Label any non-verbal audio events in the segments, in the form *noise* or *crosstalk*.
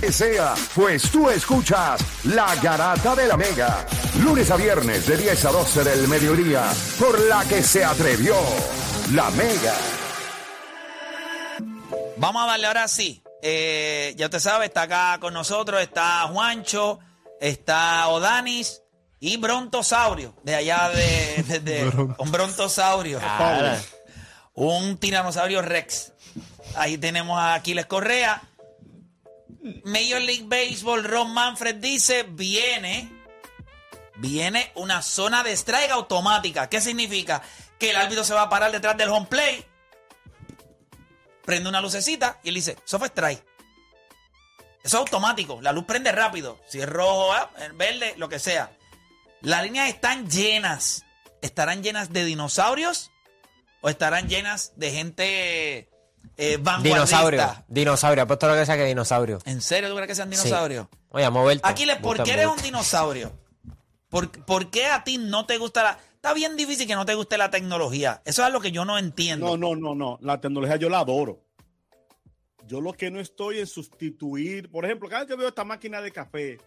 donde sea, pues tú escuchas La Garata de la Mega. Lunes a viernes de 10 a 12 del mediodía, por la que se atrevió La Mega. Vamos a darle ahora sí. Eh, ya usted sabe, está acá con nosotros, está Juancho, está Odanis y Brontosaurio, de allá de, de- de- un Brontosaurio. Un tiranosaurio Rex. Ahí tenemos a Aquiles Correa. Major League Baseball, Ron Manfred dice, viene, viene una zona de strike automática. ¿Qué significa? Que el árbitro se va a parar detrás del home play, prende una lucecita y él dice, eso fue strike. Eso es automático, la luz prende rápido. Si es rojo, ah, verde, lo que sea. Las líneas están llenas. ¿Estarán llenas de dinosaurios? ¿O estarán llenas de gente eh, vanguardista? Dinosaurio. Dinosaurio. Apuesto lo que sea que dinosaurio. ¿En serio tú crees que sean Sí. dinosaurios? Oye, a moverte. Aquiles, ¿por qué eres un dinosaurio? ¿Por, por qué a ti no te gusta la... Está bien difícil que no te guste la tecnología. Eso es lo que yo no entiendo. No, no, no, no. La tecnología yo la adoro. Yo lo que no estoy en sustituir, por ejemplo, cada vez que veo esta máquina de café,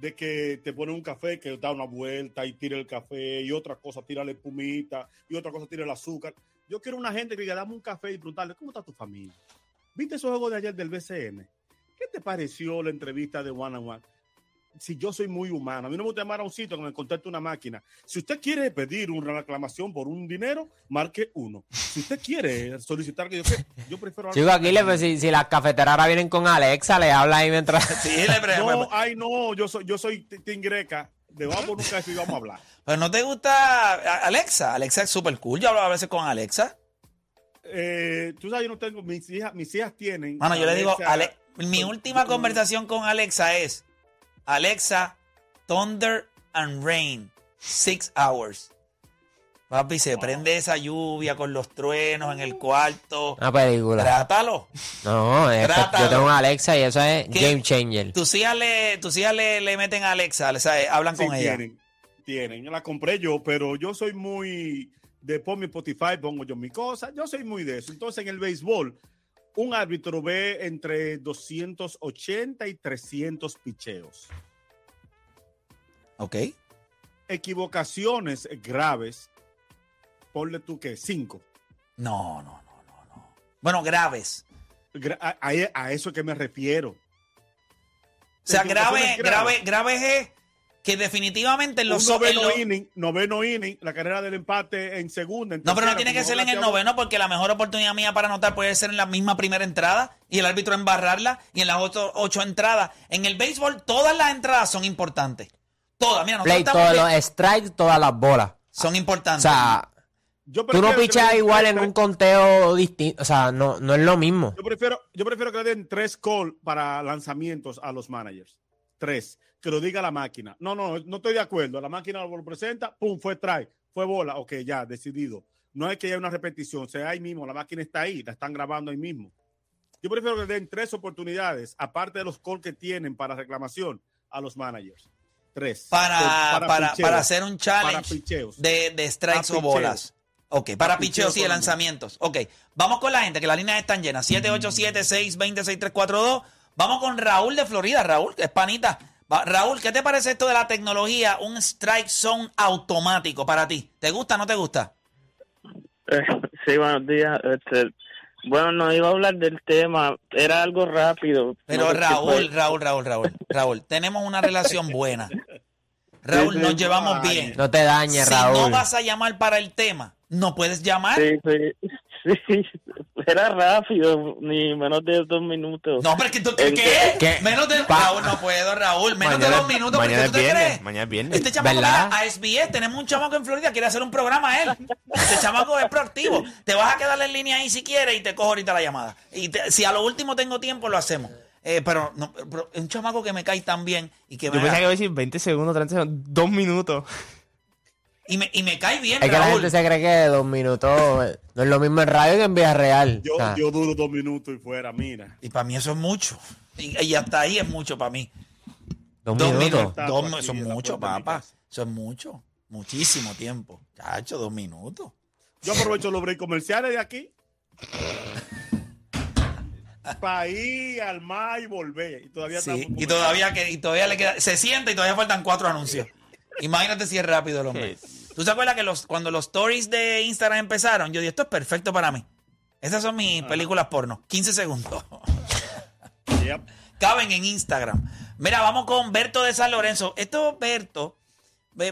de que te pone un café que da una vuelta y tira el café y otra cosa tira la espumita y otra cosa tira el azúcar. Yo quiero una gente que diga, dame un café y preguntarle, ¿cómo está tu familia? ¿Viste esos juegos de ayer del BCN? ¿Qué te pareció la entrevista de One on One? Si yo soy muy humano, a mí no me gusta llamar a un sitio que me conteste una máquina. Si usted quiere pedir una reclamación por un dinero, marque uno. Si usted quiere solicitar que yo, yo prefiero... Chico, Aquiles, pues si, si las cafeteras ahora vienen con Alexa, le habla ahí mientras. Sí, le No, ay, no, yo soy, yo soy Team Greca. De vamos por un café y vamos a hablar. *laughs* Pero no te gusta Alexa. Alexa es súper cool. Yo hablo a veces con Alexa. Eh, tú sabes, yo no tengo, mis hijas, mis hijas tienen. Mano, yo le digo, Alexa- Ale- mi última conversación con Alexa es, Alexa, Thunder and Rain, six hours. Papi, se prende esa lluvia con los truenos en el cuarto. Una película. Trátalo. No, es Trátalo. yo tengo una Alexa y eso es ¿Qué? game changer. Tus hijas le, tus hijas le, le meten a Alexa, le sabe, hablan Sí, con ella. tienen, tienen. Yo la compré yo, pero yo soy muy de pon mi Spotify, pongo yo mi cosa. Yo soy muy de eso. Entonces, en el béisbol, un árbitro ve entre 280 y 300 picheos. Ok. Equivocaciones graves, ponle tú que 5. No, no, no, no, no. Bueno, graves. A, a- a eso que me refiero. O sea, grave, grave, grave es que definitivamente en los, un en noveno los- inning, noveno inning, la carrera del empate en segunda. en No, pero no tiene que ser en el noveno porque la mejor oportunidad mía para anotar puede ser en la misma primera entrada y el árbitro embarrarla y en las ocho, ocho entradas. En el béisbol todas las entradas son importantes. Todas, mira, Play todos bien- los strikes, todas las bolas. son O importantes. sea, Yo tú no pichas igual tres- en un conteo distinto. O sea, no, no es lo mismo. Yo prefiero, yo prefiero que le den tres calls para lanzamientos a los managers. Tres. Que lo diga la máquina. No, no, no estoy de acuerdo. La máquina lo presenta, pum, fue try, fue bola. Ok, ya, decidido. No es que haya una repetición, o sea ahí mismo, la máquina está ahí, la están grabando ahí mismo. Yo prefiero que le den tres oportunidades, aparte de los calls que tienen para reclamación a los managers. Tres. para, para, picheos. para hacer un Para challenge de, de strikes Para o bolas. Ok, para Para y de lanzamientos. Ok, vamos con la gente, que las líneas están llenas. 787-620-6342. Vamos con Raúl de Florida. Raúl, que es panita. Va- Raúl, ¿qué te parece esto de la tecnología? Un strike zone automático para ti. ¿Te gusta o no te gusta? Eh, Sí, buenos días. Este, bueno, no iba a hablar del tema, era algo rápido. Pero No sé qué Raúl. Raúl, Raúl, Raúl, Raúl, tenemos una relación buena. Raúl, Sí, sí. nos llevamos Ay. bien. No te dañes, Si Raúl. no vas a llamar para el tema, no puedes llamar. Sí, sí, *laughs* sí, era rápido, ni menos de dos minutos. No, pero es que tú, ¿qué? ¿En ¿qué? qué? Menos de Pa- Raúl, no puedo, Raúl. Menos de dos minutos, ¿por qué mañana tú es te viernes, crees? mañana es viernes. Este chamaco, ¿Verdad? mira, a SBS, tenemos un chamaco en Florida, quiere hacer un programa él. Este chamaco es proactivo. Te vas a quedar en línea ahí si quieres y te cojo ahorita la llamada. Y te- si a lo último tengo tiempo, lo hacemos. Eh, pero, no, pero es un chamaco que me cae tan bien y que Yo me, pensaba que iba a decir 20 segundos, 30 segundos, dos minutos. y me, y me cae bien, Es que la Raúl. gente se cree que dos minutos eh, no es lo mismo en radio que en vida real. Yo, O sea, yo duro dos minutos y fuera, mira. Y para mí eso es mucho. Y, y hasta ahí es mucho para mí. dos, Dos minutos. Dos, aquí eso es en la mucho, puerta de mi papá. casa. Eso es mucho. Muchísimo tiempo. Chacho, dos minutos. Yo aprovecho los breaks comerciales de aquí. Para ir al mar y volver. Y todavía Sí, y todavía, que, y todavía le queda, se sienta y todavía faltan cuatro anuncios. Imagínate si es rápido el hombre. ¿Tú te acuerdas que los, cuando los stories de Instagram empezaron, yo dije, esto es perfecto para mí. Esas son mis películas porno. 15 segundos. *laughs* Yep. Caben en Instagram. Mira, vamos con Berto de San Lorenzo. Esto, Berto,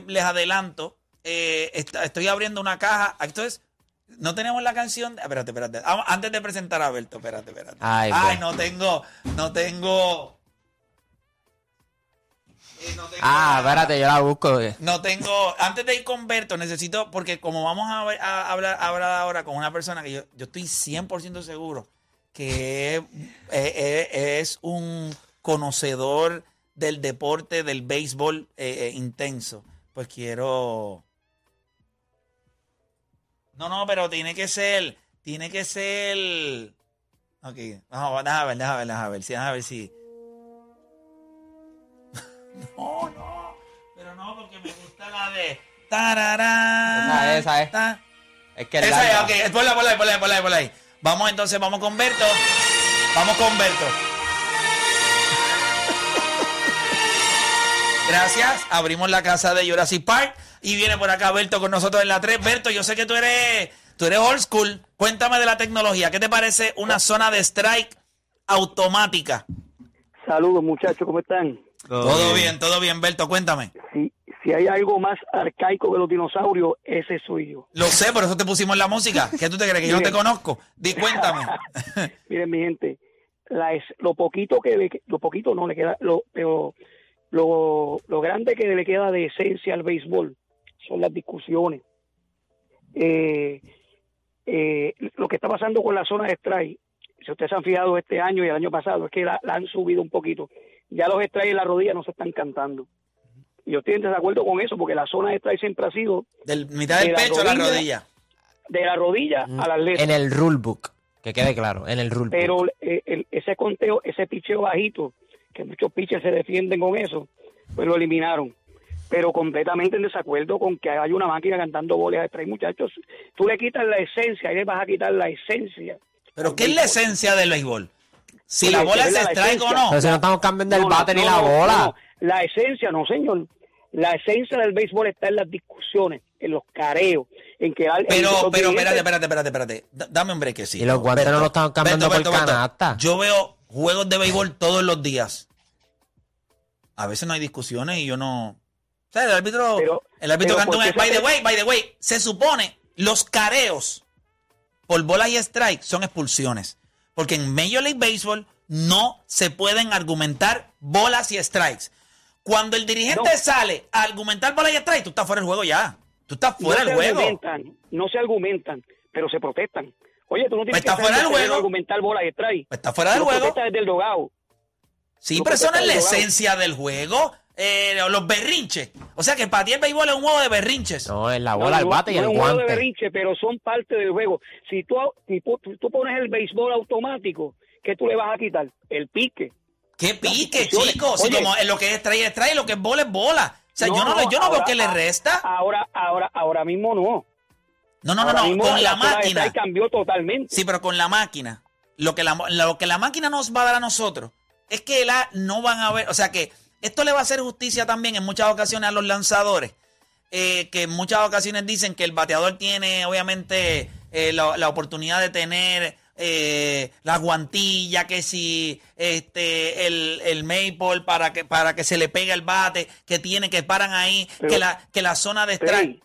les adelanto, eh, está- estoy abriendo una caja. Entonces, no tenemos la canción. Espérate, espérate. Antes de presentar a Berto, espérate, espérate. Ay, Ay ve. no tengo, no tengo. eh, no tengo Ah, espérate, yo la busco. eh. no tengo. Antes de ir con Berto, necesito. Porque como vamos a, ver- a hablar, a hablar ahora con una persona que yo, yo estoy 100% seguro que es, es- es un conocedor del deporte del béisbol eh, eh, intenso. Pues quiero. No, no, pero tiene que ser. Tiene que ser. Ok, vamos, déjame ver, déjame ver, déjame ver. si- Déjame ver si. No, no. Pero no, porque me gusta la de. Tararán, Esa es, esa es. ta- Es que Esa es, largo- ok. Ponla, ponla ahí, ponla ahí, ponla ahí, ponla ahí. Vamos entonces, vamos con Berto. Vamos con Berto. *laughs* Gracias. Abrimos la casa de Jurassic Park y viene por acá Berto con nosotros en la 3. Berto, yo sé que tú eres, tú eres old school. Cuéntame de la tecnología. ¿Qué te parece una zona de strike automática? Saludos muchachos, ¿cómo están? Todo bien, todo bien, Berto. Cuéntame. Si, si hay algo más arcaico que los dinosaurios, ese soy yo. Lo sé, por eso te pusimos la música. ¿Qué tú te crees? Que yo no te conozco. Di, cuéntame. *laughs* Miren mi gente, la es, lo poquito que le, lo poquito no le queda, lo, pero lo, lo grande que le queda de esencia al béisbol son las discusiones. Eh, eh, lo que está pasando con la zona de strike, si ustedes se han fijado este año y el año pasado, es que la, la han subido un poquito. Ya los strikes en la rodilla no se están cantando. Y yo estoy en desacuerdo con eso, porque la zona de strike siempre ha sido Del mitad del De la pecho a la rodilla. de la rodilla a las letras. En el rulebook. Que quede claro, en el rulebook. pero eh, el- ese conteo, ese picheo bajito, que muchos pitchers se defienden con eso, pues lo eliminaron. Pero completamente en desacuerdo con que haya una máquina cantando bolas de strike, muchachos. Tú le quitas la esencia, ahí le vas a quitar la esencia. Pero ¿qué es la esencia del béisbol? Si la bola la strike o no. Pero si no estamos cambiando el No, no, bate ni no, la bola. no. La esencia, no, señor. La esencia del béisbol está en las discusiones, en los careos, en que... en Pero, los pero, espérate, espérate, espérate, espérate. Dame un brequecito. Y los guantes no lo están cambiando por canasta. Yo veo juegos de béisbol todos los días. A veces no hay discusiones y yo no... Sea, el árbitro, Pero- el árbitro pero canta un... ¿por qué By the way, by the way, se supone los careos por bolas y strike son expulsiones. Porque en Major League Baseball no se pueden argumentar bolas y strikes. Cuando el dirigente No. sale a argumentar bolas y strikes, tú estás fuera del juego ya. Tú estás fuera no del juego. argumentan, no se argumentan, pero se protestan. Oye, tú no tienes Pues está que fuera del de juego. argumentar bola y strike. Pues está fuera del juego. desde el dogado. Sí, pero eso no es la esencia del juego. Eh, los berrinches. O sea que para ti el béisbol es un juego de berrinches. No, es la bola, el no, bate y no el es un juego de guante. berrinche, pero son parte del juego. Si tú, si tú, pones el béisbol automático, ¿qué tú le vas a quitar? El pique. ¡Qué pique, chicos! Si como en lo que es strike, es strike, lo que es bola es bola. O sea, No, yo no, yo no veo que le resta. Ahora, ahora, ahora mismo no. No, no, no, Ahora no. Con la de máquina. cambió totalmente. Sí, pero con la máquina. Lo que la, lo que la máquina nos va a dar a nosotros es que la no van a ver. O sea que esto le va a hacer justicia también en muchas ocasiones a los lanzadores. eh, que en muchas ocasiones dicen que el bateador tiene, obviamente, eh, la, la oportunidad de tener eh, la guantilla, que si este el, el maple para que para que se le pegue el bate, que tiene que paran ahí, Pero- que la que la zona de strike.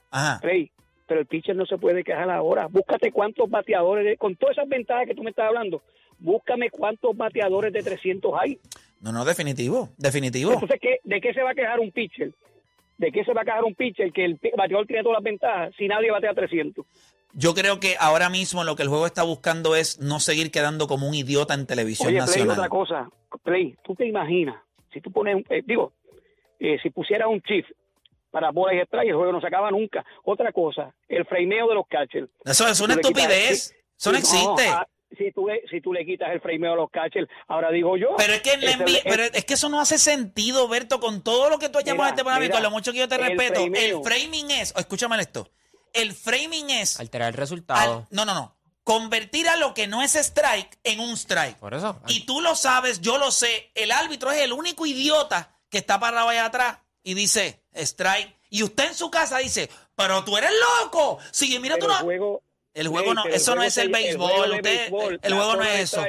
Pero el pitcher no se puede quejar ahora. Búscate cuántos bateadores, con todas esas ventajas que tú me estás hablando, búscame cuántos bateadores de 300 hay. No, no, definitivo, definitivo. Entonces, ¿qué, ¿de qué se va a quejar un pitcher? ¿De qué se va a quejar un pitcher que el bateador tiene todas las ventajas si nadie batea 300? Yo creo que ahora mismo lo que el juego está buscando es no seguir quedando como un idiota en televisión Oye, Play, nacional. otra cosa. Play, tú te imaginas, si tú pones, eh, digo, eh, si pusieras un chip para bola y el juego no se acaba nunca. Otra cosa, el frameo de los catchers. Eso es una quitas- estupidez. sí, Eso no existe. ah, si, tú le, si tú le quitas el frameo a los catchers, ahora digo yo. Pero es que en la ese- NBA es- pero es que eso no hace sentido, Berto, con todo lo que tú has llamado a Mira, este programa y con lo mucho que yo te el respeto. El framing es, o escúchame esto. El framing es Alterar el al- resultado. no, no, no. convertir a lo que no es strike en un strike. Por eso. Y tú lo sabes, yo lo sé. El árbitro es el único idiota que está parado allá atrás y dice strike. Y usted en su casa dice, pero tú eres loco. Sigue, mira Pero tú el no. juego, El juego no, eso no es el béisbol. usted- el juego no es eso.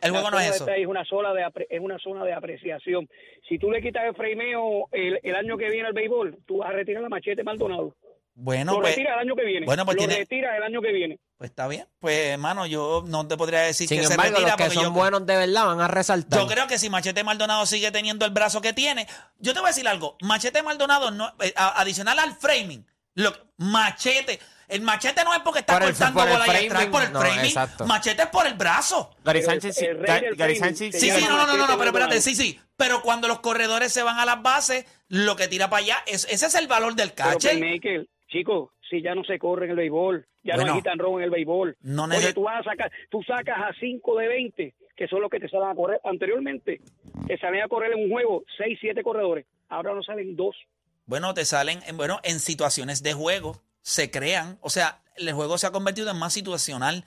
El juego no es eso. Es una, zona de, es una zona de apreciación. Si tú le quitas el frameo el, el año que viene al béisbol, tú vas a retirar la machete Maldonado. Bueno, lo pues, retiras el año que viene. bueno, pues lo tiene- retiras el año que viene. pues está bien. Pues, hermano, yo no te podría decir Sin que embargo, se retira los que porque son yo, buenos de verdad van a resaltar. yo creo que si Machete Maldonado sigue teniendo el brazo que tiene, yo te voy a decir algo. Machete Maldonado, no, eh, adicional al framing, lo, machete. El machete no es porque está Por el- cortando por el bola y framing, strike por el no, framing. exacto. Machete es por el brazo. Gary Pero Sánchez, sí, el Ga- Gary Sánchez Sí, sí, no, no, no, no, pero espérate, sí, sí. Pero cuando los corredores se van a las bases, lo que tira para allá, es, ese es el valor del catcher. playmaker, chicos, si ya no se corre en el béisbol, ya Bueno. no hay run en el béisbol. No Oye, tú vas a sacar, tú sacas a 5 de 20, que son los que te salen a correr. Anteriormente, te salían a correr en un juego 6, 7 corredores. Ahora no salen dos. Bueno, te salen, en- bueno, en situaciones de juego, se crean, o sea, el juego se ha convertido en más situacional.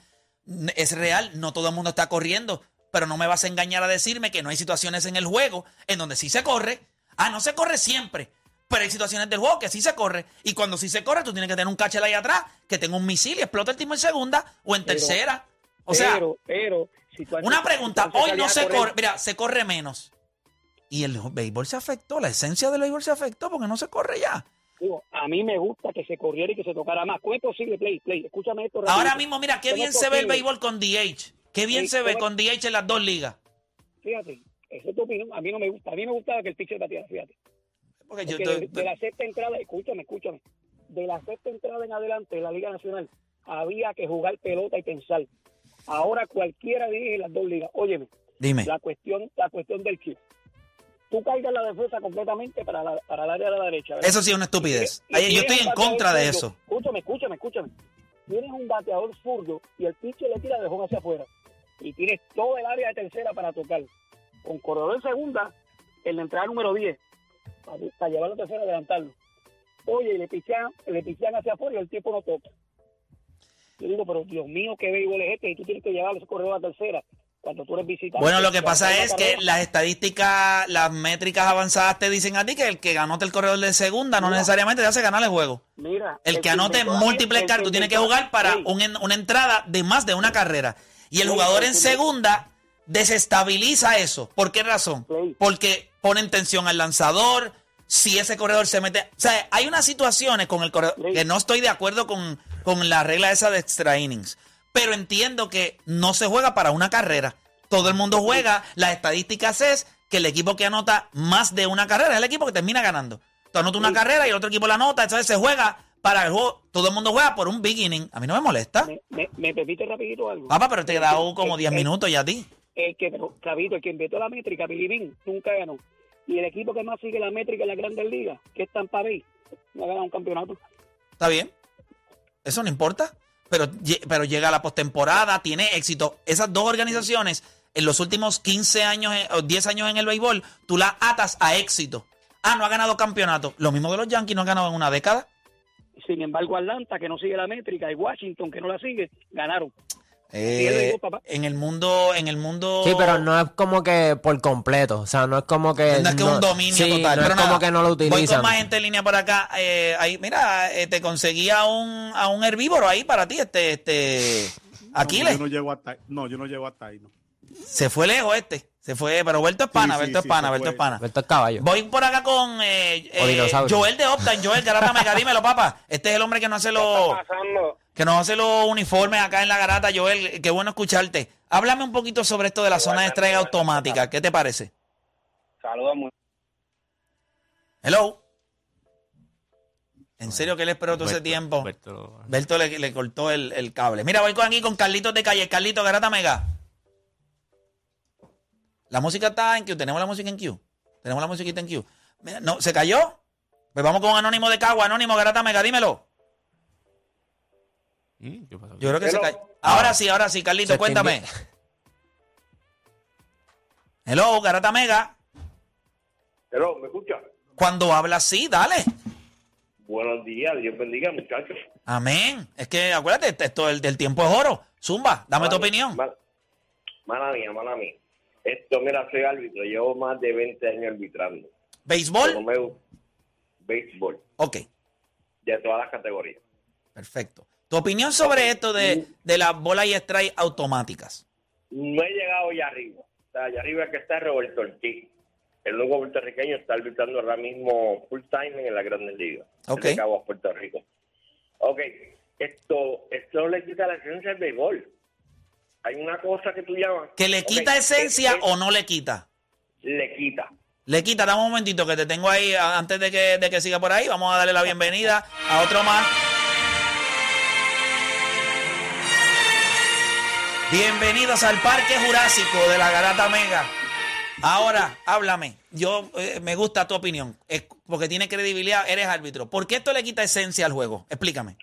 Es real, no todo el mundo está corriendo, pero no me vas a engañar a decirme que no hay situaciones en el juego en donde sí se corre. Ah, no se corre siempre, pero hay situaciones del juego que sí se corre. Y cuando sí se corre, tú tienes que tener un catcher ahí atrás que tenga un misil y explota el timo en segunda o en Pero- tercera. O sea, pero, pero, si tú una pregunta, hoy no se correr- corre, mira, se corre menos. Y el béisbol se afectó, la esencia del béisbol se afectó porque no se corre ya. Digo, a mí me gusta que se corriera y que se tocara más. ¿Cómo es posible, Play? Play, escúchame esto. Ahora rapidito. mismo, mira, qué ¿Cómo bien se ve el béisbol con DH. Qué bien Sí, se ve ¿cómo- con DH en las dos ligas. Fíjate, esa es tu opinión. A mí no me gusta. A mí me gustaba que el pitcher bateara, fíjate. Porque yo Porque de, estoy- de la sexta entrada, escúchame, escúchame. De la sexta entrada en adelante de la Liga Nacional, había que jugar pelota y pensar. Ahora cualquiera dirige las dos ligas. Óyeme, Dime. la cuestión, la cuestión del chip. Tú cargas la defensa completamente para, la- para el área de la derecha. ¿verdad? Eso sí es una estupidez. Y- Yo estoy en contra de eso. Escúchame, escúchame, escúchame. Tienes un bateador zurdo y el pitcher le tira de home hacia afuera. Y tienes todo el área de tercera para tocar. Con corredor en segunda, en la entrada número 10, para, para llevarlo a tercera y adelantarlo. Oye, y le pichean, le pichean hacia afuera y el tiempo no toca. Yo digo, pero Dios mío, qué béisbol es este y tú tienes que llevar ese corredor a tercera cuando tú eres visitante. Bueno, lo que pasa es que las estadísticas, las métricas avanzadas te dicen a ti que el que anote el corredor de segunda no necesariamente te hace ganar el juego. Mira, El que anote múltiples cartas, tú tienes que jugar para un en- una entrada de más de una carrera. Y el jugador en segunda desestabiliza eso. ¿Por qué razón? Porque ponen tensión al lanzador. Si ese corredor se mete. O sea, hay unas situaciones con el corredor que no estoy de acuerdo con, con la regla esa de extra innings. Pero entiendo que no se juega para una carrera. Todo el mundo juega. Las estadísticas es que el equipo que anota más de una carrera es el equipo que termina ganando. Tú anotas una Sí. carrera y el otro equipo la anota. Entonces se juega para el juego. Todo el mundo juega por un beginning. A mí no me molesta. Me, me, me permite rapidito algo. Papá, pero te he dado como El- 10 el- minutos ya a ti. el que, Cabito, el que inventó la métrica, Billy Bean, nunca ganó. Y el equipo que más sigue la métrica en la Grandes Ligas, que es Tampa Bay, no ha ganado un campeonato. Está bien. Eso no importa. Pero, pero llega la postemporada, tiene éxito. Esas dos organizaciones, en los últimos 15 años eh, o 10 años en el béisbol, tú las atas a éxito. Ah, no ha ganado campeonato. Lo mismo de los Yankees, no han ganado en una década. Sin embargo, Atlanta, que no sigue la métrica, y Washington, que no la sigue, ganaron. Eh, en el mundo, en el mundo. Sí, pero no es como que por completo. O sea, no es como que. No es que un dominio sí, total. No pero es como nada, que no lo Voy utilizan. con más gente en línea por acá. Eh, ahí, mira, eh, te conseguí a un, a un herbívoro ahí para ti, este, este. No, Aquiles. yo no llego hasta ahí. No, yo no llego hasta ahí. No. Se fue lejos este. Se fue, pero vuelto es pana, Sí, sí, vuelto es sí, pana, fue. es pana. Estos caballos. Voy por acá con eh, eh. Joel de Optan, Joel Garata Mega, dímelo, papá. Este es el hombre que no hace los que no hace los uniformes acá en la garata, Joel. Qué bueno escucharte. Háblame un poquito sobre esto de la zona de estrella automática. ¿Qué te parece? Saludos muy Hello. ¿En serio que él esperó todo ese tiempo? Berto- Berto le, le cortó el, el cable. Mira, voy con aquí con Carlitos de Calle. Carlitos, Garata Mega. La música está en Q. Tenemos la música en Q. Tenemos la musiquita en Q. Mira, no, ¿se cayó? Pues vamos con Anónimo de Cagua. Anónimo, Garata Mega, dímelo. Mm, ¿Qué pasó? Yo creo que se cayó. Ahora sí, ahora sí, Carlitos, Se cuéntame. Hello, Garata Mega. Hello, ¿me escucha? Cuando hablas, sí, dale. Buenos días, Dios bendiga, muchachos. Amén. Es que acuérdate, esto el, del tiempo es oro. Zumba, dame tu opinión. Mala, mala mía, mala mía. Esto, mira, soy árbitro, llevo más de 20 años arbitrando. ¿Béisbol? No me gusta. Béisbol, Ok, de todas las categorías. perfecto. Tu opinión sobre esto de, de las bolas y strike automáticas. No he llegado allá arriba. O sea, allá arriba que está Roberto Ortiz. El nuevo puertorriqueño está arbitrando ahora mismo full time en la Grandes Ligas. Ok. De Cabo a Puerto Rico. Ok, esto, esto le quita la esencia al béisbol. Hay una cosa que tú llamas... ¿Que le quita esencia es- es- o no le quita? Le quita. Le quita, dame un momentito que te tengo ahí antes de que, de que siga por ahí. Vamos a darle la bienvenida a otro más. Bienvenidos al Parque Jurásico de la Garata Mega. Ahora, háblame. Yo eh, me gusta tu opinión, es porque tiene credibilidad, eres árbitro. ¿Por qué esto le quita esencia al juego? Explícame.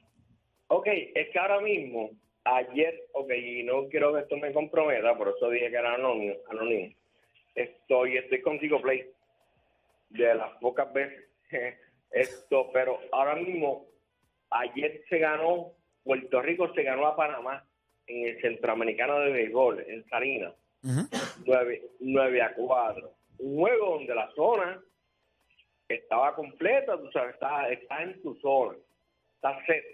Ok, es que ahora mismo, ayer, ok, y no quiero que esto me comprometa, por eso dije que era anónimo, anónimo. Estoy, estoy contigo, Play, de las pocas veces. Esto, pero ahora mismo, ayer se ganó, Puerto Rico se ganó a Panamá en el Centroamericano de Béisbol, en Salinas, Ujú. 9, a 4. Un juego donde la zona estaba completa, tú sabes, está, está en tu zona, está set.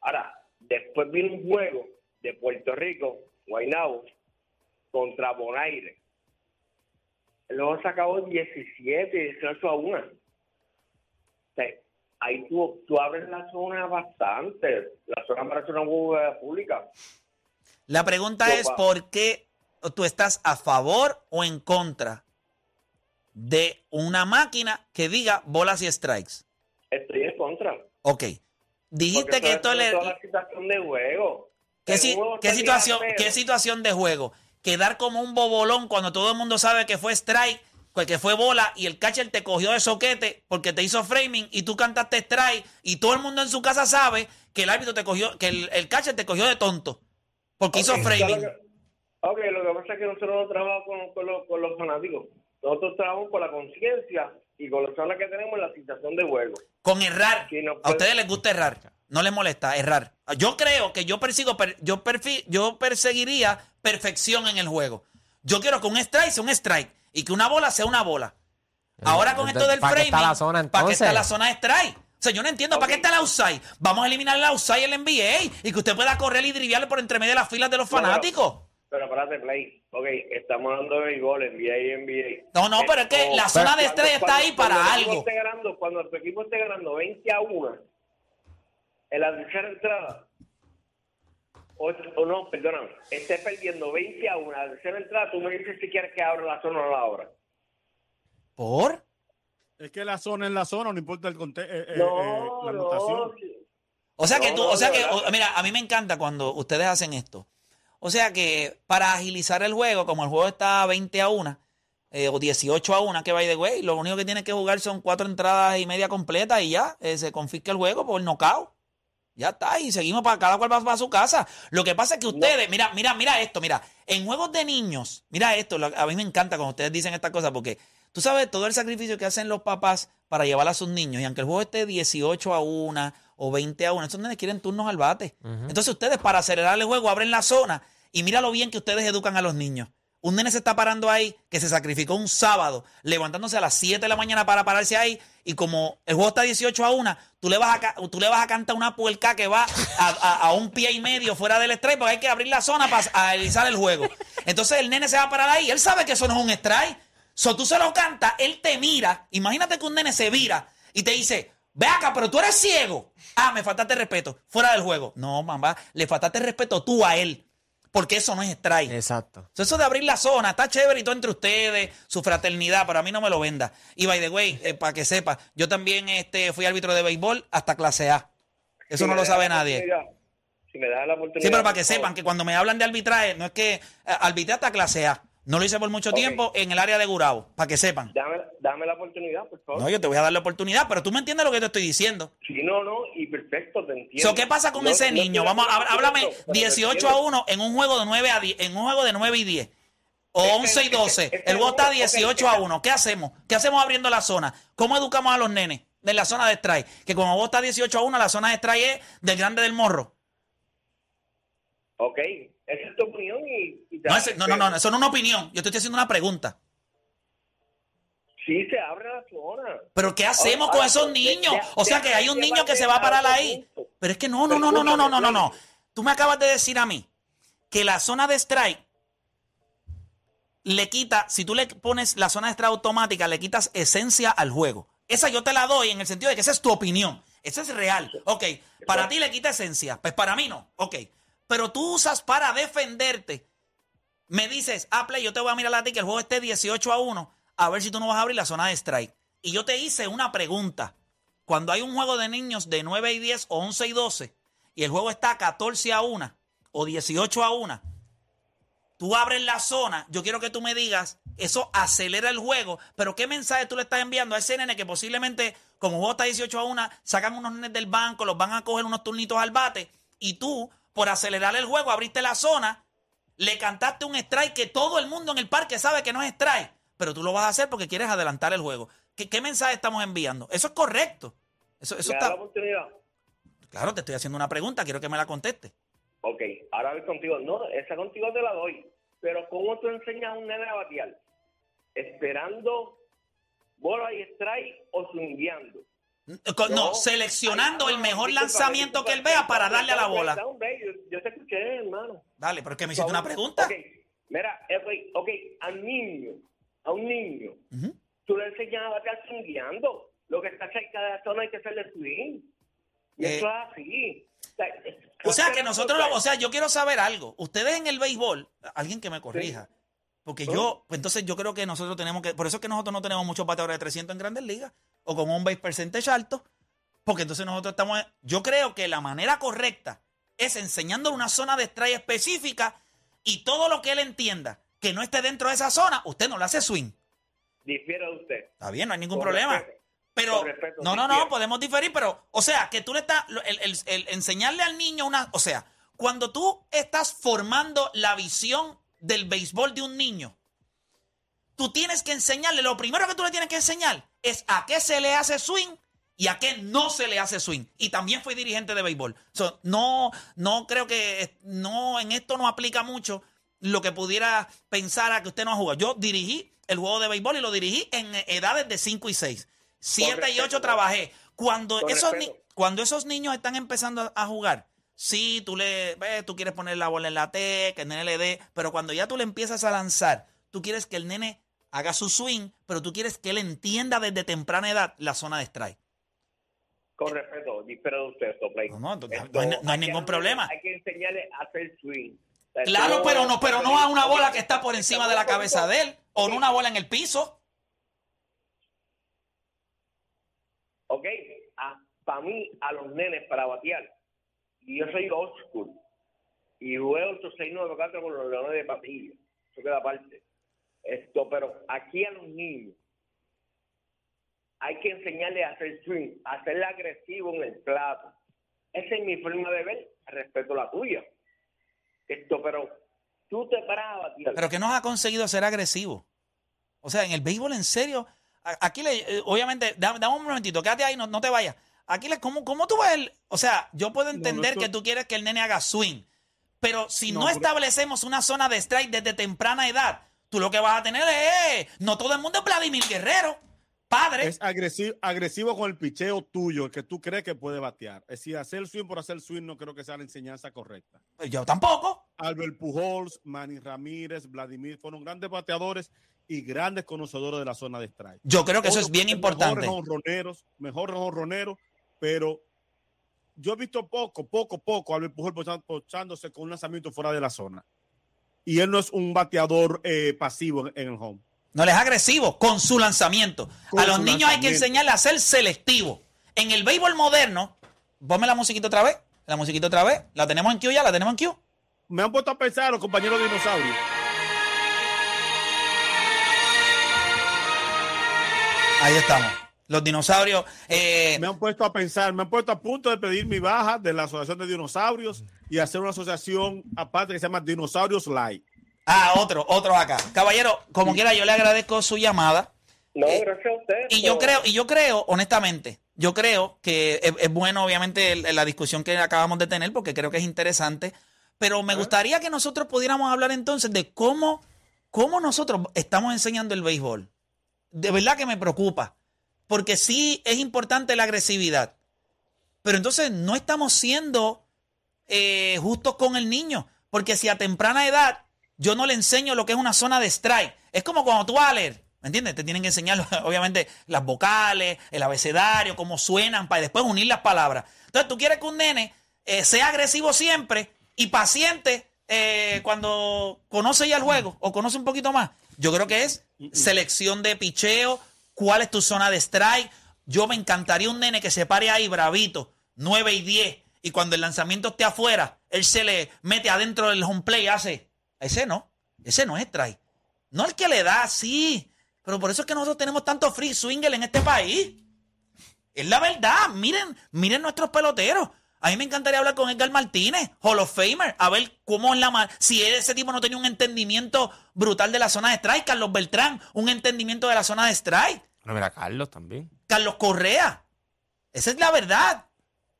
Ahora, después viene un juego de Puerto Rico, Guaynabo, contra Bonaire. El juego se acabó 17, 18 a 1. O sea, ahí tú, tú abres la zona bastante. La zona parece una hueva pública. La pregunta es por qué tú estás a favor o en contra de una máquina que diga bolas y strikes. Estoy en contra. Ok. Dijiste Porque que esto es le... toda la situación de juego. ¿Qué, si- qué situación, 10 a ¿Qué 0. situación de juego? Quedar como un bobolón cuando todo el mundo sabe que fue strike, pues que fue bola y el catcher te cogió de soquete porque te hizo framing y tú cantaste strike y todo el mundo en su casa sabe que el árbitro te cogió, que el, el catcher te cogió de tonto porque hizo framing. lo que- Ok, lo que pasa es que nosotros no trabajamos con, con los, con los fanáticos. Nosotros trabajamos con la conciencia y con las personas que tenemos en la situación de juego. Con errar. Sí, no a ustedes les gusta errar. No les molesta errar. Yo creo que yo persigo, per- yo, perfi- yo perseguiría perfección en el juego. Yo quiero que un strike sea un strike y que una bola sea una bola. Ahora con esto del ¿Para qué framing, está la zona, ¿para qué está entonces? la zona de strike? O sea, yo no entiendo, ¿para qué está el outside? Vamos a eliminar el outside en el NBA y que usted pueda correr y driviarle por entre medio de las filas de los No, pero- fanáticos. Pero espérate, Play. Ok, estamos hablando de béisbol, NBA y NBA. No, no, pero es que la zona de estrella está ahí para cuando algo. esté ganando, cuando tu equipo esté ganando 20 a 1 en la tercera entrada, o, o no, perdóname, esté perdiendo 20 a 1 en la tercera entrada, tú me dices si quieres que abra la zona o no la abra. ¿Por? Es que la zona es la zona, no importa el conte- eh, eh, No, eh, la no, anotación. sí. O sea que No, tú, no, o sea que, mira, a mí me encanta cuando ustedes hacen esto. O sea que para agilizar el juego, como el juego está 20 a 1 eh, o 18 a 1, que by the way, lo único que tiene que jugar son cuatro entradas y media completas y ya, eh, se confisca el juego por knockout. Ya está, y seguimos para cada cual va para su casa. Lo que pasa es que ustedes, mira, mira, mira esto, mira, en juegos de niños, mira esto, lo- a mí me encanta cuando ustedes dicen estas cosas porque tú sabes todo el sacrificio que hacen los papás para llevar a sus niños y aunque el juego esté 18 a 1 o 20 a 1, esos nenes quieren turnos al bate. Entonces ustedes para acelerar el juego abren la zona y mira lo bien que ustedes educan a los niños. Un nene se está parando ahí que se sacrificó un sábado, levantándose a las 7 de la mañana para pararse ahí. Y como el juego está 18 a 1, tú le vas a, tú le vas a cantar una puerca que va a, a- a un pie y medio fuera del strike porque hay que abrir la zona para analizar el juego. Entonces el nene se va a parar ahí. Él sabe que eso no es un strike. So tú se lo cantas, él te mira. Imagínate que un nene se vira y te dice, ve acá, pero tú eres ciego. Ah, me faltaste respeto. Fuera del juego. No, mamá, le faltaste respeto tú a él. Porque eso no es strike. Exacto. So, Eso de abrir la zona, está chévere y todo entre ustedes, su fraternidad, pero a mí no me lo venda. Y by the way, para que sepa, yo también este, fui árbitro de béisbol hasta clase A. Eso Si no lo sabe nadie. Si me das la oportunidad. Sí, pero para que sepan que cuando me hablan de arbitraje, no es que eh, arbitré hasta clase A. No lo hice por mucho tiempo en el área de Gurabo, para que sepan. Dame, dame la oportunidad, por favor. No, yo te voy a dar la oportunidad, pero tú me entiendes lo que te estoy diciendo. Sí, no, no, y perfecto, te entiendo. So, ¿Qué pasa con No- ese no niño? Vamos, háblame con eso, pero te 18 a entiendo. 1 en un juego de 9 a 10, en un juego de 9 y 10. O Es que- 11 y es que- 12. es que El juego está no, ok, 18 a 1. ¿Qué hacemos? ¿Qué hacemos abriendo la zona? ¿Cómo educamos a los nenes? de la zona de strike. Que como vos estás 18 a 1, la zona de strike es del grande del morro. Ok, esa es tu opinión y... No, ese- no, no, no, eso no es una opinión. Yo te estoy haciendo una pregunta. Sí, se abre la zona. Pero ¿qué hacemos Ahora, con ahora, esos niños? O sea que hay un niño que se va a parar ahí. punto. Pero es que no, no, no, no, no, no, no, no, no. Tú me acabas de decir a mí que la zona de strike le quita, si tú le pones la zona de strike automática, le quitas esencia al juego. Esa yo te la doy en el sentido de que esa es tu opinión. Esa es real. Ok, para ti le quita esencia. Pues para mí no. Ok. Pero tú usas para defenderte. Me dices, ah, Play, yo te voy a mirar a ti que el juego esté 18 a 1, a ver si tú no vas a abrir la zona de strike. Y yo te hice una pregunta. Cuando hay un juego de niños de 9 y 10 o 11 y 12 y el juego está 14 a 1 o 18 a 1, tú abres la zona, yo quiero que tú me digas, eso acelera el juego, pero ¿qué mensaje tú le estás enviando a ese nene que posiblemente, como el juego está 18 a 1, sacan unos nenes del banco, los van a coger unos turnitos al bate y tú, por acelerar el juego, abriste la zona, le cantaste un strike que todo el mundo en el parque sabe que no es strike, pero tú lo vas a hacer porque quieres adelantar el juego. ¿Qué, qué mensaje estamos enviando? Eso es correcto. Eso, eso ¿Me da la está... oportunidad? Claro, te estoy haciendo una pregunta, quiero que me la conteste. Ok, ahora voy contigo. No, esa contigo te la doy. Pero ¿cómo tú enseñas a un nene a batear? ¿Esperando bola y strike o swingueando? No, seleccionando el mejor lanzamiento que él vea para darle a la bola. yo, te escuché, hermano. Dale, pero es que me hiciste una pregunta. Mira, ok, al niño, a un niño, tú le enseñas a batear swingueando. Lo que está cerca de la zona hay que hacerle swing. Y Eh, eso es así. O sea, que nosotros, o sea, yo quiero saber algo. Ustedes en el béisbol, alguien que me corrija, porque yo, pues entonces yo creo que nosotros tenemos que, por eso es que nosotros no tenemos muchos bateadores de 300 en grandes ligas o con un base percentage alto, porque entonces nosotros estamos, yo creo que la manera correcta es enseñándole una zona de strike específica y todo lo que él entienda que no esté dentro de esa zona, usted no le hace swing. Difiere de usted. Está bien, no hay ningún Con problema. respeto. Pero, respeto, no, no, no, podemos diferir, pero, o sea, que tú le estás, lo- el, el- el enseñarle al niño una, o sea, cuando tú estás formando la visión del béisbol de un niño, tú tienes que enseñarle, lo primero que tú le tienes que enseñar es a qué se le hace swing y a qué no se le hace swing. Y también fui dirigente de béisbol. So, no, no creo que, no, en esto no aplica mucho lo que pudiera pensar a que usted no ha jugado. Yo dirigí el juego de béisbol y lo dirigí en edades de 5 y 6. 7 y respeto, 8 trabajé. Cuando Con esos, ni- cuando esos niños están empezando a- jugar, sí, tú le ves, tú quieres poner la bola en la T, que el nene le dé, pero cuando ya tú le empiezas a lanzar, tú quieres que el nene haga su swing, pero tú quieres que él entienda desde temprana edad la zona de strike. Con respeto, difiere de usted, Soplay. No, no, no, Esto, no hay- no hay ningún problema. Hay que enseñarle a hacer swing. O sea, Claro, pero no, pero no a una bola que está por encima de la cabeza de él, o no una bola en el piso. Ok, para mí, a los nenes para batear, y yo soy old school, y jugué 8694 con los leones de patilla, eso queda aparte. Esto, pero aquí a los niños hay que enseñarles a hacer swing, a hacerle agresivo en el plato. Esa es mi forma de ver, respeto a la tuya. Esto, pero tú te paras batear. Pero que nos ha conseguido ser agresivo. O sea, en el béisbol, en serio, aquí le, eh, obviamente, dame, dame un momentito, quédate ahí, no, no te vayas. Aquí le, ¿cómo, cómo tú ves el, o sea, yo puedo entender que tú quieres que el nene haga swing, pero si no, establecemos una zona de strike desde temprana edad, tú lo que vas a tener es, no todo el mundo es Vladimir Guerrero, padre. Es agresivo, agresivo con el picheo tuyo, el que tú crees que puede batear. Es decir, hacer swing por hacer swing no creo que sea la enseñanza correcta. Yo tampoco. Albert Pujols, Manny Ramírez, Vladimir fueron grandes bateadores y grandes conocedores de la zona de strike. Yo creo que eso es bien importante. Mejores honroneros, mejores honroneros, pero yo he visto poco, poco, poco Albert Pujol pochan- pochándose con un lanzamiento fuera de la zona. Y él no es un bateador eh, pasivo en, en el home. No les es agresivo con su lanzamiento. Con a los niños hay que enseñarles a ser selectivo. En el béisbol moderno, ponme la musiquita otra vez. La musiquita otra vez. La tenemos en Q ya, la tenemos en Q. Me han puesto a pensar los compañeros dinosaurios. Ahí estamos. Los dinosaurios. eh, Me han puesto a pensar, me han puesto a punto de pedir mi baja de la Asociación de Dinosaurios y hacer una asociación aparte que se llama Dinosaurios Live. ah, otro, otros acá. Caballero, como quiera, yo le agradezco su llamada. No, eh, gracias a usted. Y yo creo, y yo creo, honestamente, yo creo que es, es bueno, obviamente, el- la discusión que acabamos de tener, porque creo que es interesante. Pero me gustaría que nosotros pudiéramos hablar entonces de cómo, cómo nosotros estamos enseñando el béisbol. De verdad que me preocupa. Porque sí es importante la agresividad. Pero entonces no estamos siendo eh, justos con el niño. Porque si a temprana edad yo no le enseño lo que es una zona de strike, es como cuando tú vas a leer, ¿me entiendes? Te tienen que enseñar, *laughs* obviamente, las vocales, el abecedario, cómo suenan, para después unir las palabras. Entonces tú quieres que un nene eh, sea agresivo siempre y paciente eh, cuando conoce ya el juego o conoce un poquito más. Yo creo que es selección de picheo, cuál es tu zona de strike. Yo me encantaría un nene que se pare ahí bravito, 9 y 10, y cuando el lanzamiento esté afuera, él se le mete adentro del home play y hace. Ese no, ese no es strike. No el que le da, sí. Pero por eso es que nosotros tenemos tanto free swinger en este país. Es la verdad. Miren, miren nuestros peloteros. A mí me encantaría hablar con Edgar Martínez, Hall of Famer, a ver cómo es la Si ese tipo no tenía un entendimiento brutal de la zona de strike, Carlos Beltrán, un entendimiento de la zona de strike, Pero mira, Carlos también. Carlos Correa. Esa es la verdad.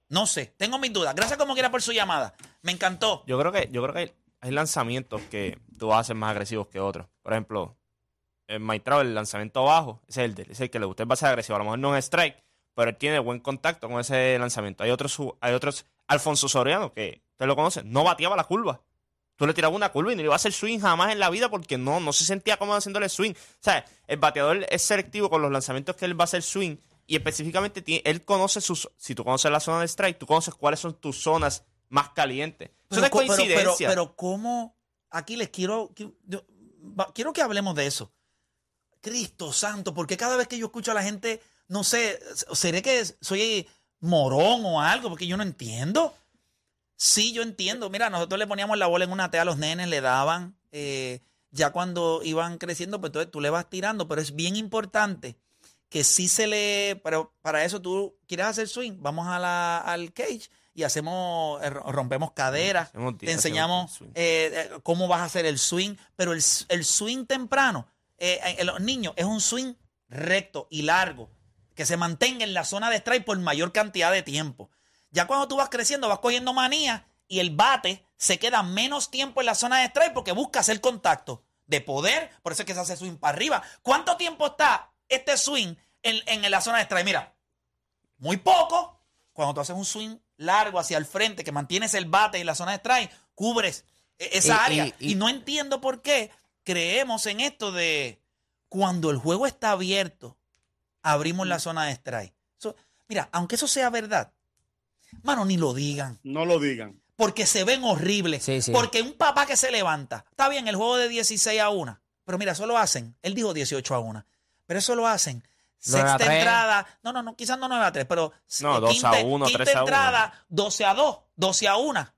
No sé, tengo mis dudas. Gracias como quiera por su llamada. Me encantó. Yo creo que, yo creo que hay, lanzamientos que tú vas a hacer más agresivos que otros. Por ejemplo, en Mike el lanzamiento bajo, ese es el, de- ese es el que le gusta, va a ser agresivo. A lo mejor no es strike, pero él tiene buen contacto con ese lanzamiento. Hay otros, hay otros, Alfonso Soriano, que usted lo conoce, no bateaba la curva. Tú le tirabas una curva y no le iba a hacer swing jamás en la vida porque no, no se sentía cómodo haciéndole swing. O sea, el bateador es selectivo con los lanzamientos que él va a hacer swing y específicamente él conoce sus. Si tú conoces la zona de strike, tú conoces cuáles son tus zonas más calientes. Eso no es co- pero, pero, coincidencia. pero ¿cómo? Aquí les quiero, quiero que hablemos de eso. Cristo santo, porque cada vez que yo escucho a la gente, no sé, seré que soy morón o algo, porque yo no entiendo. Sí, yo entiendo. Mira, nosotros le poníamos la bola en una T a los nenes, le daban. eh, ya cuando iban creciendo, pues entonces tú le vas tirando, pero es bien importante que sí se le. Pero para eso tú quieres hacer swing, vamos a la, al cage y hacemos, eh, rompemos caderas, te enseñamos eh, eh, cómo vas a hacer el swing, pero el, el swing temprano, eh, en los niños, es un swing recto y largo, que se mantenga en la zona de strike por mayor cantidad de tiempo. Ya cuando tú vas creciendo, vas cogiendo manía y el bate se queda menos tiempo en la zona de strike porque busca hacer contacto de poder, por eso es que se hace swing para arriba. ¿Cuánto tiempo está este swing en, en la zona de strike? Mira, muy poco. Cuando tú haces un swing largo hacia el frente, que mantienes el bate en la zona de strike, cubres e- esa Y- área. y- Y, y- no entiendo por qué creemos en esto de cuando el juego está abierto, abrimos la zona de strike. Eso- mira, aunque eso sea verdad, mano, ni lo digan. No lo digan. Porque se ven horribles. Sí, sí. Porque un papá que se levanta, está bien, el juego de 16 a 1, pero mira, eso lo hacen. Él dijo 18 a 1, pero eso lo hacen. A Sexta entrada, no, no, no, quizás no 9 a 3, pero No, eh, 2 a quinta- 1, quinta 3 a 1. entrada, 12 a 2, 12 a 1.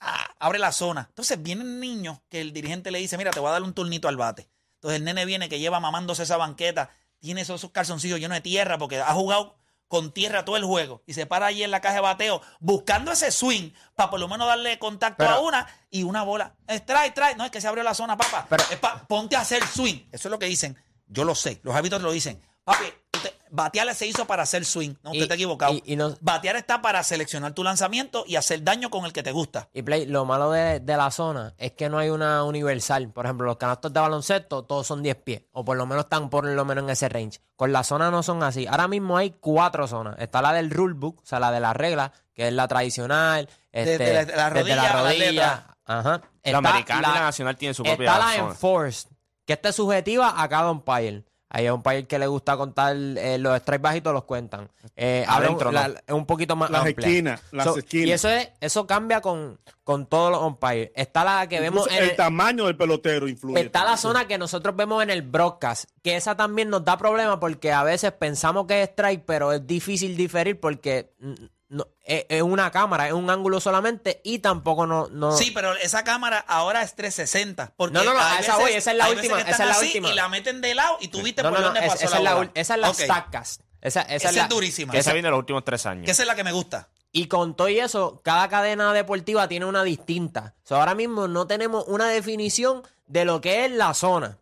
Ah, abre la zona. Entonces vienen niños que el dirigente le dice, mira, te voy a dar un turnito al bate. Entonces el nene viene que lleva mamándose esa banqueta, tiene esos, esos calzoncillos llenos de tierra porque ha jugado con tierra todo el juego y se para allí en la caja de bateo buscando ese swing para por lo menos darle contacto Pero- a una y una bola. Strike, strike. No es que se abrió la zona, papá. Pero- Es pa- ponte a hacer swing. Eso es lo que dicen. Yo lo sé. Los hábitos lo dicen. Papi, usted- batear se hizo para hacer swing. No, usted Y- está equivocado. y- y no- Batear está para seleccionar tu lanzamiento y hacer daño con el que te gusta. Y Play, lo malo de, de la zona es que no hay una universal. Por ejemplo, los canastos de baloncesto todos son 10 pies. O por lo menos están por lo menos en ese range. Con la zona no son así. Ahora mismo hay cuatro zonas. Está la del rulebook, o sea, la de la regla, que es la tradicional. Desde este, la- la desde rodilla a la rodilla. Ajá. La Está americana y la nacional tienen su propia Está la zona. enforced, que está subjetiva a cada umpire. Hay un umpire que le gusta contar eh, los strikes bajitos, los cuentan. Eh, Adentro, no. es un poquito más Las amplia. esquinas, las So, esquinas. Y eso es, eso cambia con, con todos los umpires. Está la que vemos en el, el- tamaño del pelotero influye. Está la zona que nosotros vemos en el broadcast, que esa también nos da problemas porque a veces pensamos que es strike, pero es difícil diferir porque mm, no, es, es una cámara, es un ángulo solamente y tampoco no... no Sí, pero esa cámara ahora es 360. Porque No, no, no, a esa voy, esa es la última, esa es la última. Y la meten de lado y tú viste no, por no, dónde es- pasó esa, la es la, bola. esa es la Ok. Statcast. Esa, esa Esa es la, es durísima. Que esa viene en los últimos tres años. Que esa es la que me gusta. Y con todo y eso, cada cadena deportiva tiene una distinta. O sea, ahora mismo no tenemos una definición de lo que es la zona.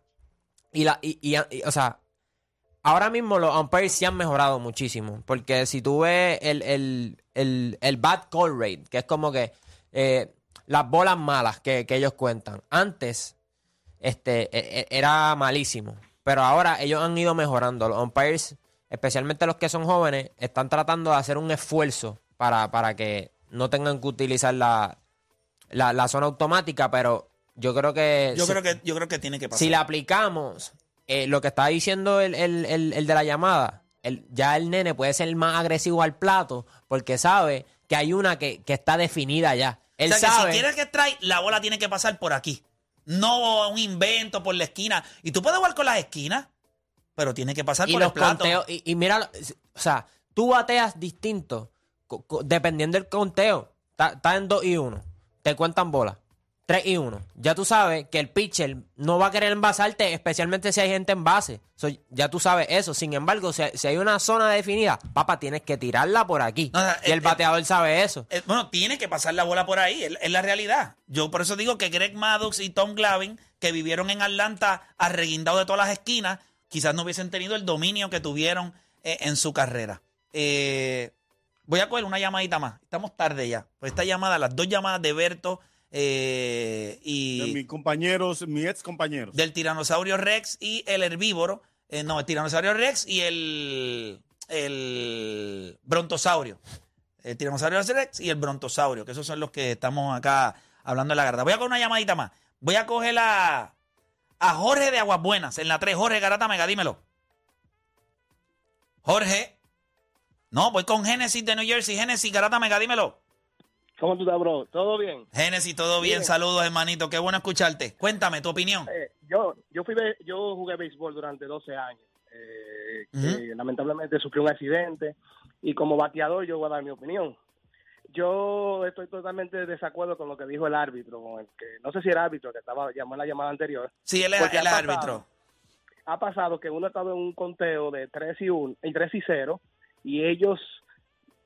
Y la, y, y- y- o sea, ahora mismo los umpires sí han mejorado muchísimo. Porque si tú ves el, el, el, el bad call rate, que es como que eh, las bolas malas que, que ellos cuentan, antes este, e- e- era malísimo. Pero ahora ellos han ido mejorando. Los umpires, especialmente los que son jóvenes, están tratando de hacer un esfuerzo para, para que no tengan que utilizar la, la, la zona automática. Pero yo creo que. Yo si- creo que yo creo que tiene que pasar. si la aplicamos, eh, lo que está diciendo el, el- el- el de la llamada, el- ya el nene puede ser más agresivo al plato porque sabe que hay una que, que está definida ya. Él o sea, sabe. que si quieres que trae, la bola tiene que pasar por aquí. No un invento por la esquina. Y tú puedes jugar con las esquinas, pero tiene que pasar y por los el plato. conteos. Y, y mira, o sea, tú bateas distinto co- co- dependiendo del conteo. Está en 2 y 1. Te cuentan bolas. 3 y 1. Ya tú sabes que el pitcher no va a querer envasarte, especialmente si hay gente en base. So, ya tú sabes eso. Sin embargo, si, si hay una zona definida, papá, tienes que tirarla por aquí. No, o sea, y el eh, bateador sabe eso. Eh, bueno, tiene que pasar la bola por ahí, es, la realidad. Yo por eso digo que Greg Maddox y Tom Glavine, que vivieron en Atlanta arreguindados de todas las esquinas, quizás no hubiesen tenido el dominio que tuvieron eh, en su carrera. Eh, voy a coger una llamadita más. Estamos tarde ya. Pues esta llamada, las dos llamadas de Berto eh, De y mis compañeros, mis ex compañeros. del tiranosaurio Rex y el herbívoro. eh, no, el tiranosaurio Rex y el, el brontosaurio. El tiranosaurio Rex y el brontosaurio, que esos son los que estamos acá hablando de la garata. Voy a coger una llamadita más. Voy a coger a, a Jorge de Aguas Buenas en la 3. Jorge Garata Mega, dímelo. Jorge. No, voy con Genesis de New Jersey. Genesis, Garata Mega, dímelo. ¿Cómo tú estás, bro? ¿Todo bien? Genesis, todo bien. Bien. Saludos, hermanito. Qué bueno escucharte. Cuéntame tu opinión. Eh, yo yo fui yo jugué béisbol durante 12 años. Eh, que lamentablemente sufrí un accidente y como bateador yo voy a dar mi opinión. Yo estoy totalmente de desacuerdo con lo que dijo el árbitro, con el que no sé si era árbitro que estaba llamando en la llamada anterior. Sí, él es el pasado- árbitro. Ha pasado que uno ha estado en un conteo de 3 y 1 y 3 y 0 y ellos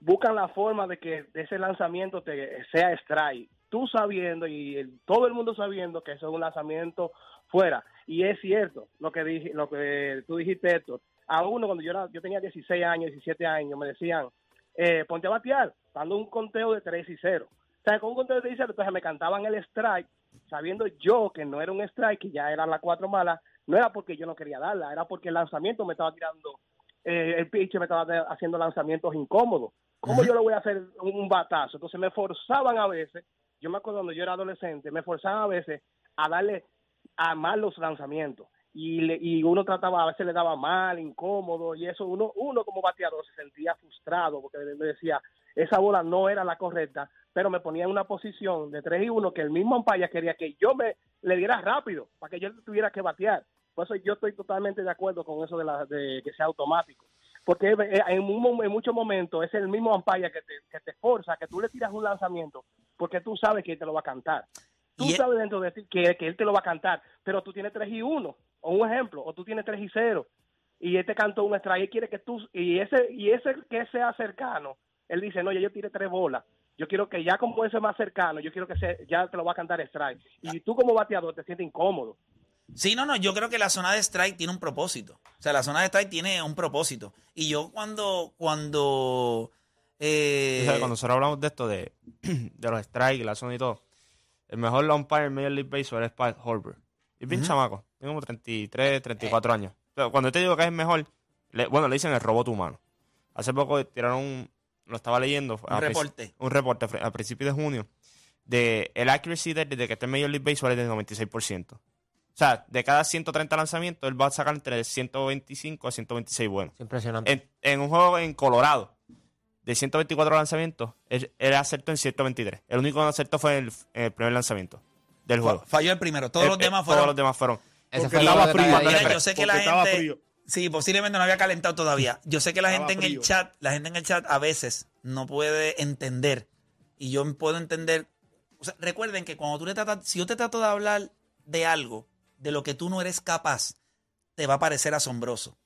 buscan la forma de que ese lanzamiento te sea strike. Tú sabiendo y todo el mundo sabiendo que eso es un lanzamiento fuera. Y es cierto lo que dije, lo que tú dijiste, Héctor. A cuando yo era, yo tenía 16 años, 17 años, me decían, eh, ponte a batear, dando un conteo de 3 y 0. O sea, con un conteo de 3 y 0, entonces me cantaban el strike, sabiendo yo que no era un strike, que ya eran las cuatro malas, no era porque yo no quería darla, era porque el lanzamiento me estaba tirando, eh, el pitcher me estaba haciendo lanzamientos incómodos. ¿Cómo yo le voy a hacer un batazo? Entonces me forzaban a veces, yo me acuerdo cuando yo era adolescente, me forzaban a veces a darle a mal los lanzamientos. Y, le- y uno trataba, a veces le daba mal, incómodo, y eso uno, uno como bateador se sentía frustrado porque me decía, esa bola no era la correcta, pero me ponía en una posición de 3 y 1 que el mismo umpire quería que yo me le diera rápido para que yo tuviera que batear. Por eso yo estoy totalmente de acuerdo con eso de, la, de que sea automático. Porque eh, en, un mo- en muchos momentos es el mismo umpire que te, que te forza, que tú le tiras un lanzamiento, porque tú sabes que él te lo va a cantar. Tú Y e- sabes dentro de ti que, que él te lo va a cantar, pero tú tienes 3 y 1, o un ejemplo, o tú tienes 3 y 0, y él te cantó un strike y quiere que tú, y ese, y ese que sea cercano, él dice, no, ya yo tiré tres bolas, yo quiero que ya como ese más cercano, yo quiero que se, ya te lo va a cantar strike. Y tú como bateador te sientes incómodo. Sí, no, no, yo creo que la zona de strike tiene un propósito. O sea, la zona de strike tiene un propósito. Y yo cuando, cuando, eh, O sea, cuando nosotros hablamos de esto, de, *clears throat* de los strikes, la zona y todo, el mejor umpire en Major League Baseball es Pat. Y es bien chamaco, tiene como 33, 34 años. Pero cuando te digo que es el mejor, le- bueno, le dicen el robot humano. Hace poco tiraron un, lo estaba leyendo. Un reporte. Un reporte a principios de junio, de el accuracy de- desde que está en Major League Baseball es del 96%. O sea, de cada 130 lanzamientos, él va a sacar entre 125 a 126 buenos. Es impresionante. En, en un juego en Colorado, de 124 lanzamientos, él, él acertó en 123. El único que no acertó fue en el, en el primer lanzamiento del juego. falló el primero. Todos Eh, los eh, demás Todos fueron. los demás fueron. Ese porque fue el estaba frío. Mira, yo sé que la gente. frío. Sí, posiblemente no había calentado todavía. Yo sé que la Estaba gente en el chat, la gente en el chat a veces no puede entender. Y yo puedo entender. O sea, recuerden que cuando tú le tratas, si yo te trato de hablar de algo, de lo que tú no eres capaz, te va a parecer asombroso.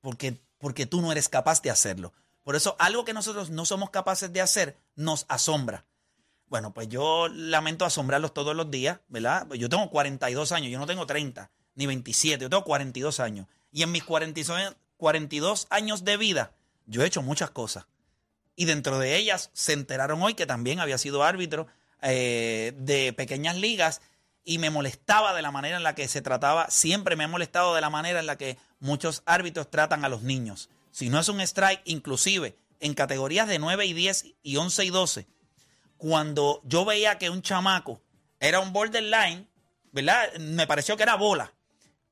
Porque, porque tú no eres capaz de hacerlo. Por eso, algo que nosotros no somos capaces de hacer nos asombra. Bueno, pues yo lamento asombrarlos todos los días, ¿verdad? Pues yo tengo 42 años, yo no tengo 30 ni 27, yo tengo 42 años. Y en mis 42 42 años de vida, yo he hecho muchas cosas. Y dentro de ellas se enteraron hoy que también había sido árbitro eh, de pequeñas ligas y me molestaba de la manera en la que se trataba, siempre me ha molestado de la manera en la que muchos árbitros tratan a los niños. Si no es un strike, inclusive en categorías de 9 y 10 y 11 y 12, cuando yo veía que un chamaco era un borderline, ¿verdad? Me pareció que era bola.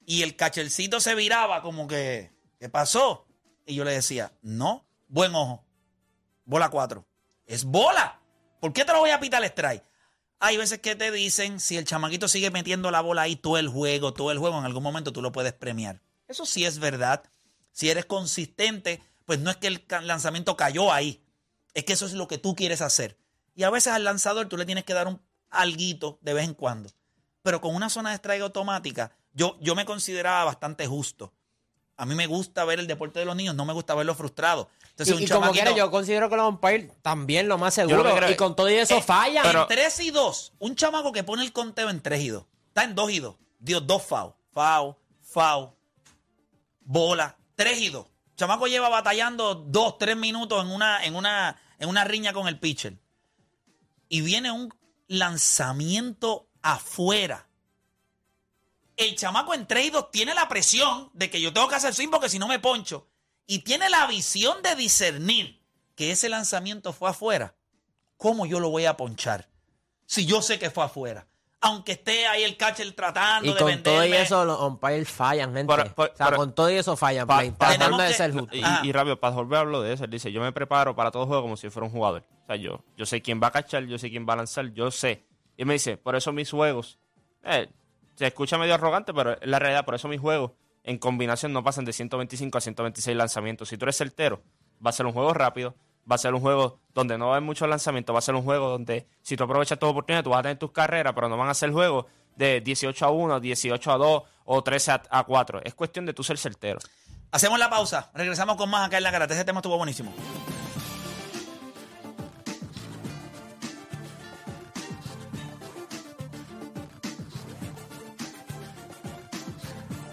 Y el cachelcito se viraba como que, ¿qué pasó? Y yo le decía, no, buen ojo. Bola 4. Es bola. ¿Por qué te lo voy a pitar el strike? Hay veces que te dicen, si el chamaquito sigue metiendo la bola ahí todo el juego, todo el juego, en algún momento tú lo puedes premiar. Eso sí es verdad. Si eres consistente, pues no es que el lanzamiento cayó ahí. Es que eso es lo que tú quieres hacer. Y a veces al lanzador tú le tienes que dar un alguito de vez en cuando. Pero con una zona de strike automática, yo, yo me consideraba bastante justo. A mí me gusta ver el deporte de los niños, no me gusta verlos frustrados. Entonces, y, un y como quiera, yo considero que los umpires también lo más seguro. lo que creo- y con todo y eso Eh, fallan. pero- en 3 y 2, un chamaco que pone el conteo en 3 y 2. Está en 2 y 2. Dio dos FAO. FAO, FAO, bola, 3 y 2. Chamaco lleva batallando 2, 3 minutos en una, en, una, en una riña con el pitcher. Y viene un lanzamiento afuera. El chamaco en 3 y 2 tiene la presión de que yo tengo que hacer swing porque si no me poncho. Y tiene la visión de discernir que ese lanzamiento fue afuera. ¿Cómo yo lo voy a ponchar? Si yo sé que fue afuera. Aunque esté ahí el catcher tratando Y de con todo y eso, los umpires fallan, gente. O sea, por- con todo y eso fallan. Pa- play, pa- tratando tenemos de que- ser justo. Y, y rápido, para volver hablo de eso, él dice, yo me preparo para todo juego como si fuera un jugador. O sea, yo, yo sé quién va a cachar, yo sé quién va a lanzar, yo sé. Y me dice, por eso mis juegos, eh, se escucha medio arrogante, pero es la realidad, por eso mis juegos en combinación no pasan de 125 a 126 lanzamientos. Si tú eres certero, va a ser un juego rápido, va a ser un juego donde no va a haber muchos lanzamientos, va a ser un juego donde si tú aprovechas tu oportunidad, tú vas a tener tus carreras, pero no van a ser juegos de 18 a 1, 18 a 2 o 13 a, a 4. Es cuestión de tú ser certero. Hacemos la pausa. Regresamos con más acá en la garata. Ese tema estuvo buenísimo.